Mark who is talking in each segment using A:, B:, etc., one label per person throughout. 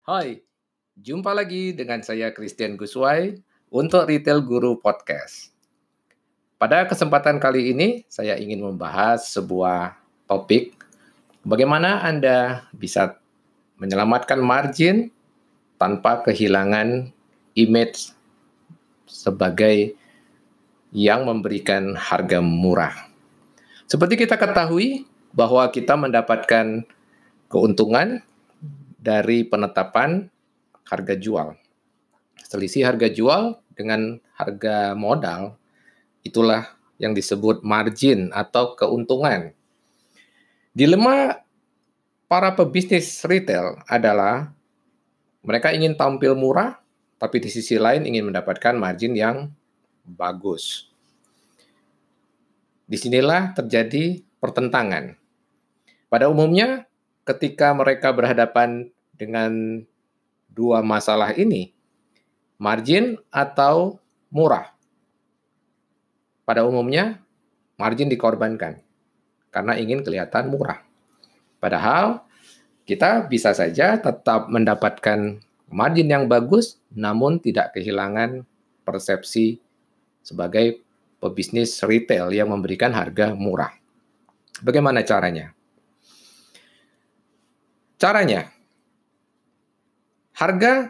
A: Hai, jumpa lagi dengan saya Christian Guswai untuk Retail Guru Podcast. Pada kesempatan kali ini, saya ingin membahas sebuah topik bagaimana Anda bisa menyelamatkan margin tanpa kehilangan image sebagai yang memberikan harga murah. Seperti kita ketahui bahwa kita mendapatkan keuntungan dari penetapan harga jual. Selisih harga jual dengan harga modal itulah yang disebut margin atau keuntungan. Dilema para pebisnis retail adalah mereka ingin tampil murah, tapi di sisi lain ingin mendapatkan margin yang bagus. Di sinilah terjadi pertentangan. Pada umumnya, ketika mereka berhadapan dengan dua masalah ini, margin atau murah. Pada umumnya, margin dikorbankan karena ingin kelihatan murah. Padahal kita bisa saja tetap mendapatkan margin yang bagus, namun tidak kehilangan persepsi sebagai pebisnis retail yang memberikan harga murah. Bagaimana caranya? Caranya, harga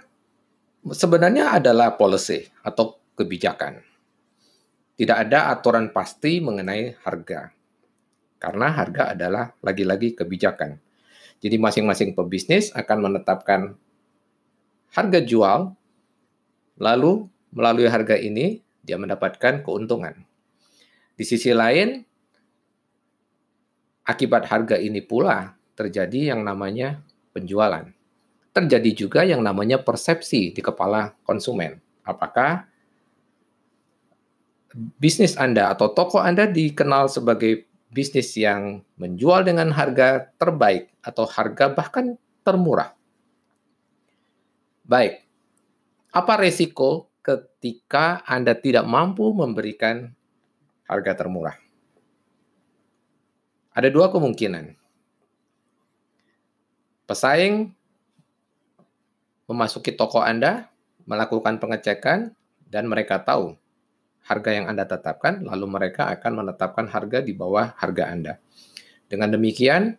A: sebenarnya adalah policy atau kebijakan. Tidak ada aturan pasti mengenai harga. Karena harga adalah lagi-lagi kebijakan. Jadi masing-masing pebisnis akan menetapkan harga jual, lalu melalui harga ini dia mendapatkan keuntungan. Di sisi lain, akibat harga ini pula terjadi yang namanya penjualan. Terjadi juga yang namanya persepsi di kepala konsumen. Apakah bisnis Anda atau toko Anda dikenal sebagai bisnis yang menjual dengan harga terbaik atau harga bahkan termurah? Baik, apa resiko ketika Anda tidak mampu memberikan harga termurah? Ada dua kemungkinan. Pesaing memasuki toko Anda, melakukan pengecekan, dan mereka tahu harga yang Anda tetapkan, lalu mereka akan menetapkan harga di bawah harga Anda. Dengan demikian,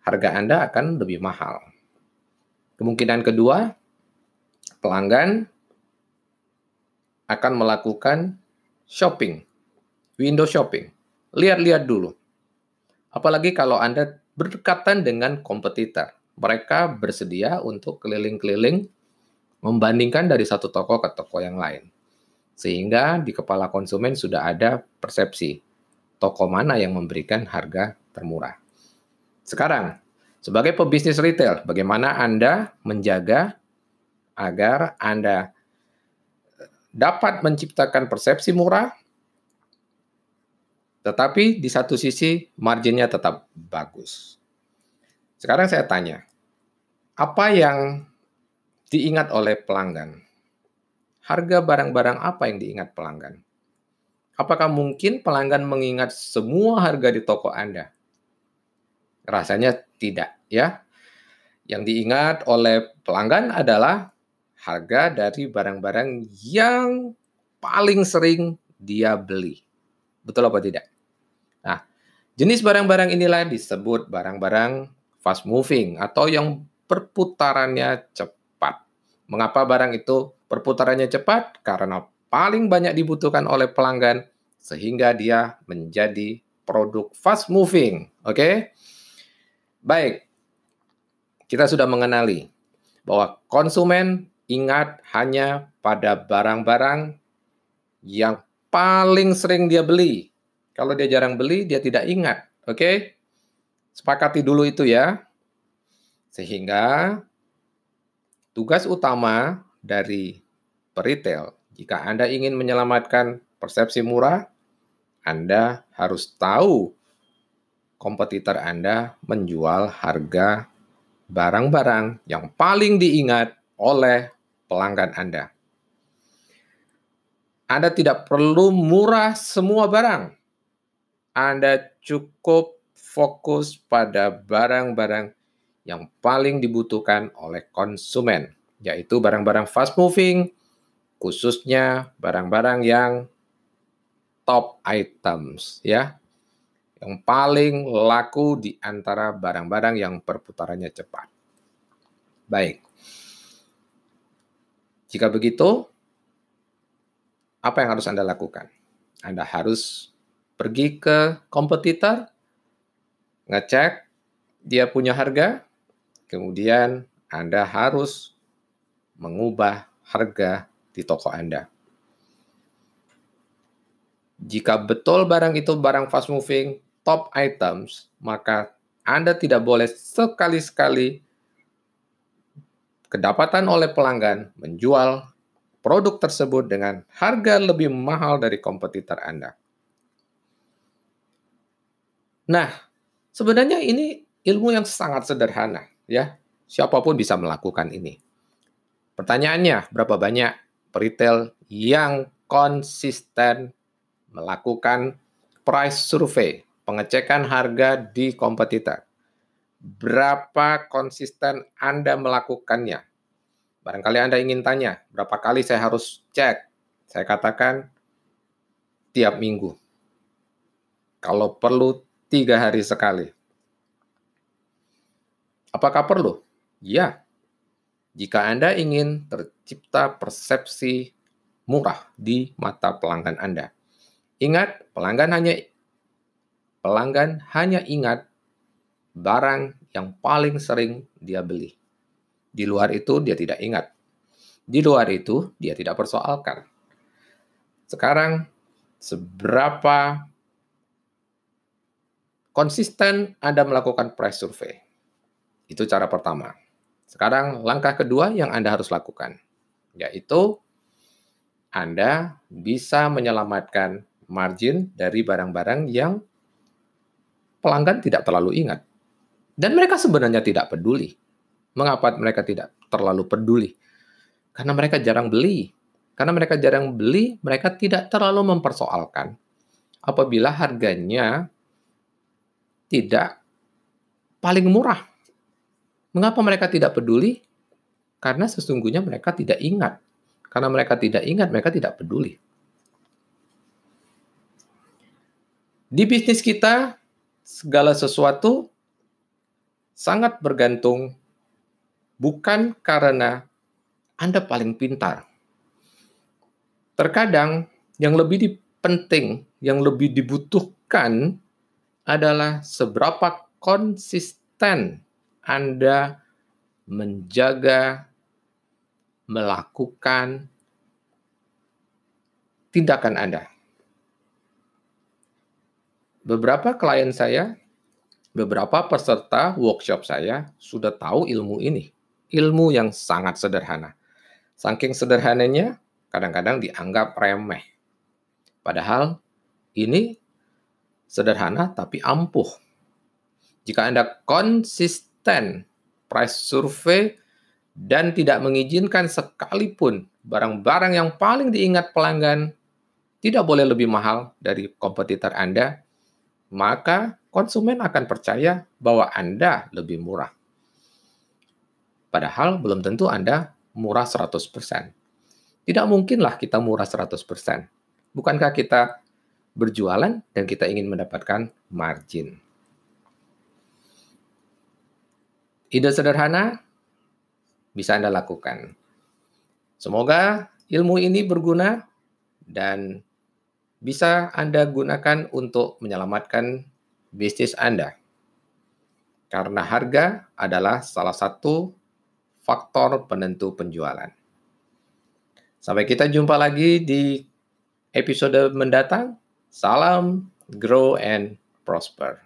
A: harga Anda akan lebih mahal. Kemungkinan kedua, pelanggan akan melakukan shopping, window shopping. Lihat-lihat dulu. Apalagi kalau Anda berdekatan dengan kompetitor. Mereka bersedia untuk keliling-keliling membandingkan dari satu toko ke toko yang lain. Sehingga di kepala konsumen sudah ada persepsi toko mana yang memberikan harga termurah. Sekarang, sebagai pebisnis retail, bagaimana Anda menjaga agar Anda dapat menciptakan persepsi murah, tetapi di satu sisi marginnya tetap bagus. Sekarang saya tanya, apa yang diingat oleh pelanggan? Harga barang-barang apa yang diingat pelanggan? Apakah mungkin pelanggan mengingat semua harga di toko Anda? Rasanya tidak, ya. Yang diingat oleh pelanggan adalah harga dari barang-barang yang paling sering dia beli. Betul apa tidak? Jenis barang-barang inilah disebut barang-barang fast moving atau yang perputarannya cepat. Mengapa barang itu perputarannya cepat? Karena paling banyak dibutuhkan oleh pelanggan sehingga dia menjadi produk fast moving. Oke? Baik. Kita sudah mengenali bahwa konsumen ingat hanya pada barang-barang yang paling sering dia beli kalau dia jarang beli, dia tidak ingat. Oke? Okay? Sepakati dulu itu ya. Sehingga tugas utama dari peritel, jika Anda ingin menyelamatkan persepsi murah, Anda harus tahu kompetitor Anda menjual harga barang-barang yang paling diingat oleh pelanggan Anda. Anda tidak perlu murah semua barang. Anda cukup fokus pada barang-barang yang paling dibutuhkan oleh konsumen, yaitu barang-barang fast moving, khususnya barang-barang yang top items ya. Yang paling laku di antara barang-barang yang perputarannya cepat. Baik. Jika begitu, apa yang harus Anda lakukan? Anda harus pergi ke kompetitor, ngecek dia punya harga, kemudian Anda harus mengubah harga di toko Anda. Jika betul barang itu barang fast moving, top items, maka Anda tidak boleh sekali-sekali kedapatan oleh pelanggan menjual produk tersebut dengan harga lebih mahal dari kompetitor Anda. Nah, sebenarnya ini ilmu yang sangat sederhana, ya. Siapa pun bisa melakukan ini. Pertanyaannya, berapa banyak retail yang konsisten melakukan price survey, pengecekan harga di kompetitor? Berapa konsisten Anda melakukannya? Barangkali Anda ingin tanya, berapa kali saya harus cek? Saya katakan tiap minggu. Kalau perlu tiga hari sekali. Apakah perlu? Ya. Jika Anda ingin tercipta persepsi murah di mata pelanggan Anda. Ingat, pelanggan hanya pelanggan hanya ingat barang yang paling sering dia beli. Di luar itu dia tidak ingat. Di luar itu dia tidak persoalkan. Sekarang seberapa konsisten Anda melakukan price survey? Itu cara pertama. Sekarang langkah kedua yang Anda harus lakukan, yaitu Anda bisa menyelamatkan margin dari barang-barang yang pelanggan tidak terlalu ingat. Dan mereka sebenarnya tidak peduli. Mengapa mereka tidak terlalu peduli? Karena mereka jarang beli. Karena mereka jarang beli, mereka tidak terlalu mempersoalkan apabila harganya tidak paling murah. Mengapa mereka tidak peduli? Karena sesungguhnya mereka tidak ingat. Karena mereka tidak ingat, mereka tidak peduli. Di bisnis kita, segala sesuatu sangat bergantung bukan karena Anda paling pintar. Terkadang yang lebih penting, yang lebih dibutuhkan adalah seberapa konsisten Anda menjaga, melakukan tindakan Anda. Beberapa klien saya beberapa peserta workshop saya sudah tahu ilmu ini. Ilmu yang sangat sederhana. Saking sederhananya, kadang-kadang dianggap remeh. Padahal ini sederhana tapi ampuh. Jika Anda konsisten price survey dan tidak mengizinkan sekalipun barang-barang yang paling diingat pelanggan tidak boleh lebih mahal dari kompetitor Anda, maka konsumen akan percaya bahwa Anda lebih murah. Padahal belum tentu Anda murah 100%. Tidak mungkinlah kita murah 100%. Bukankah kita berjualan dan kita ingin mendapatkan margin? Ide sederhana bisa Anda lakukan. Semoga ilmu ini berguna dan bisa Anda gunakan untuk menyelamatkan bisnis Anda. Karena harga adalah salah satu faktor penentu penjualan. Sampai kita jumpa lagi di episode mendatang. Salam, grow and prosper.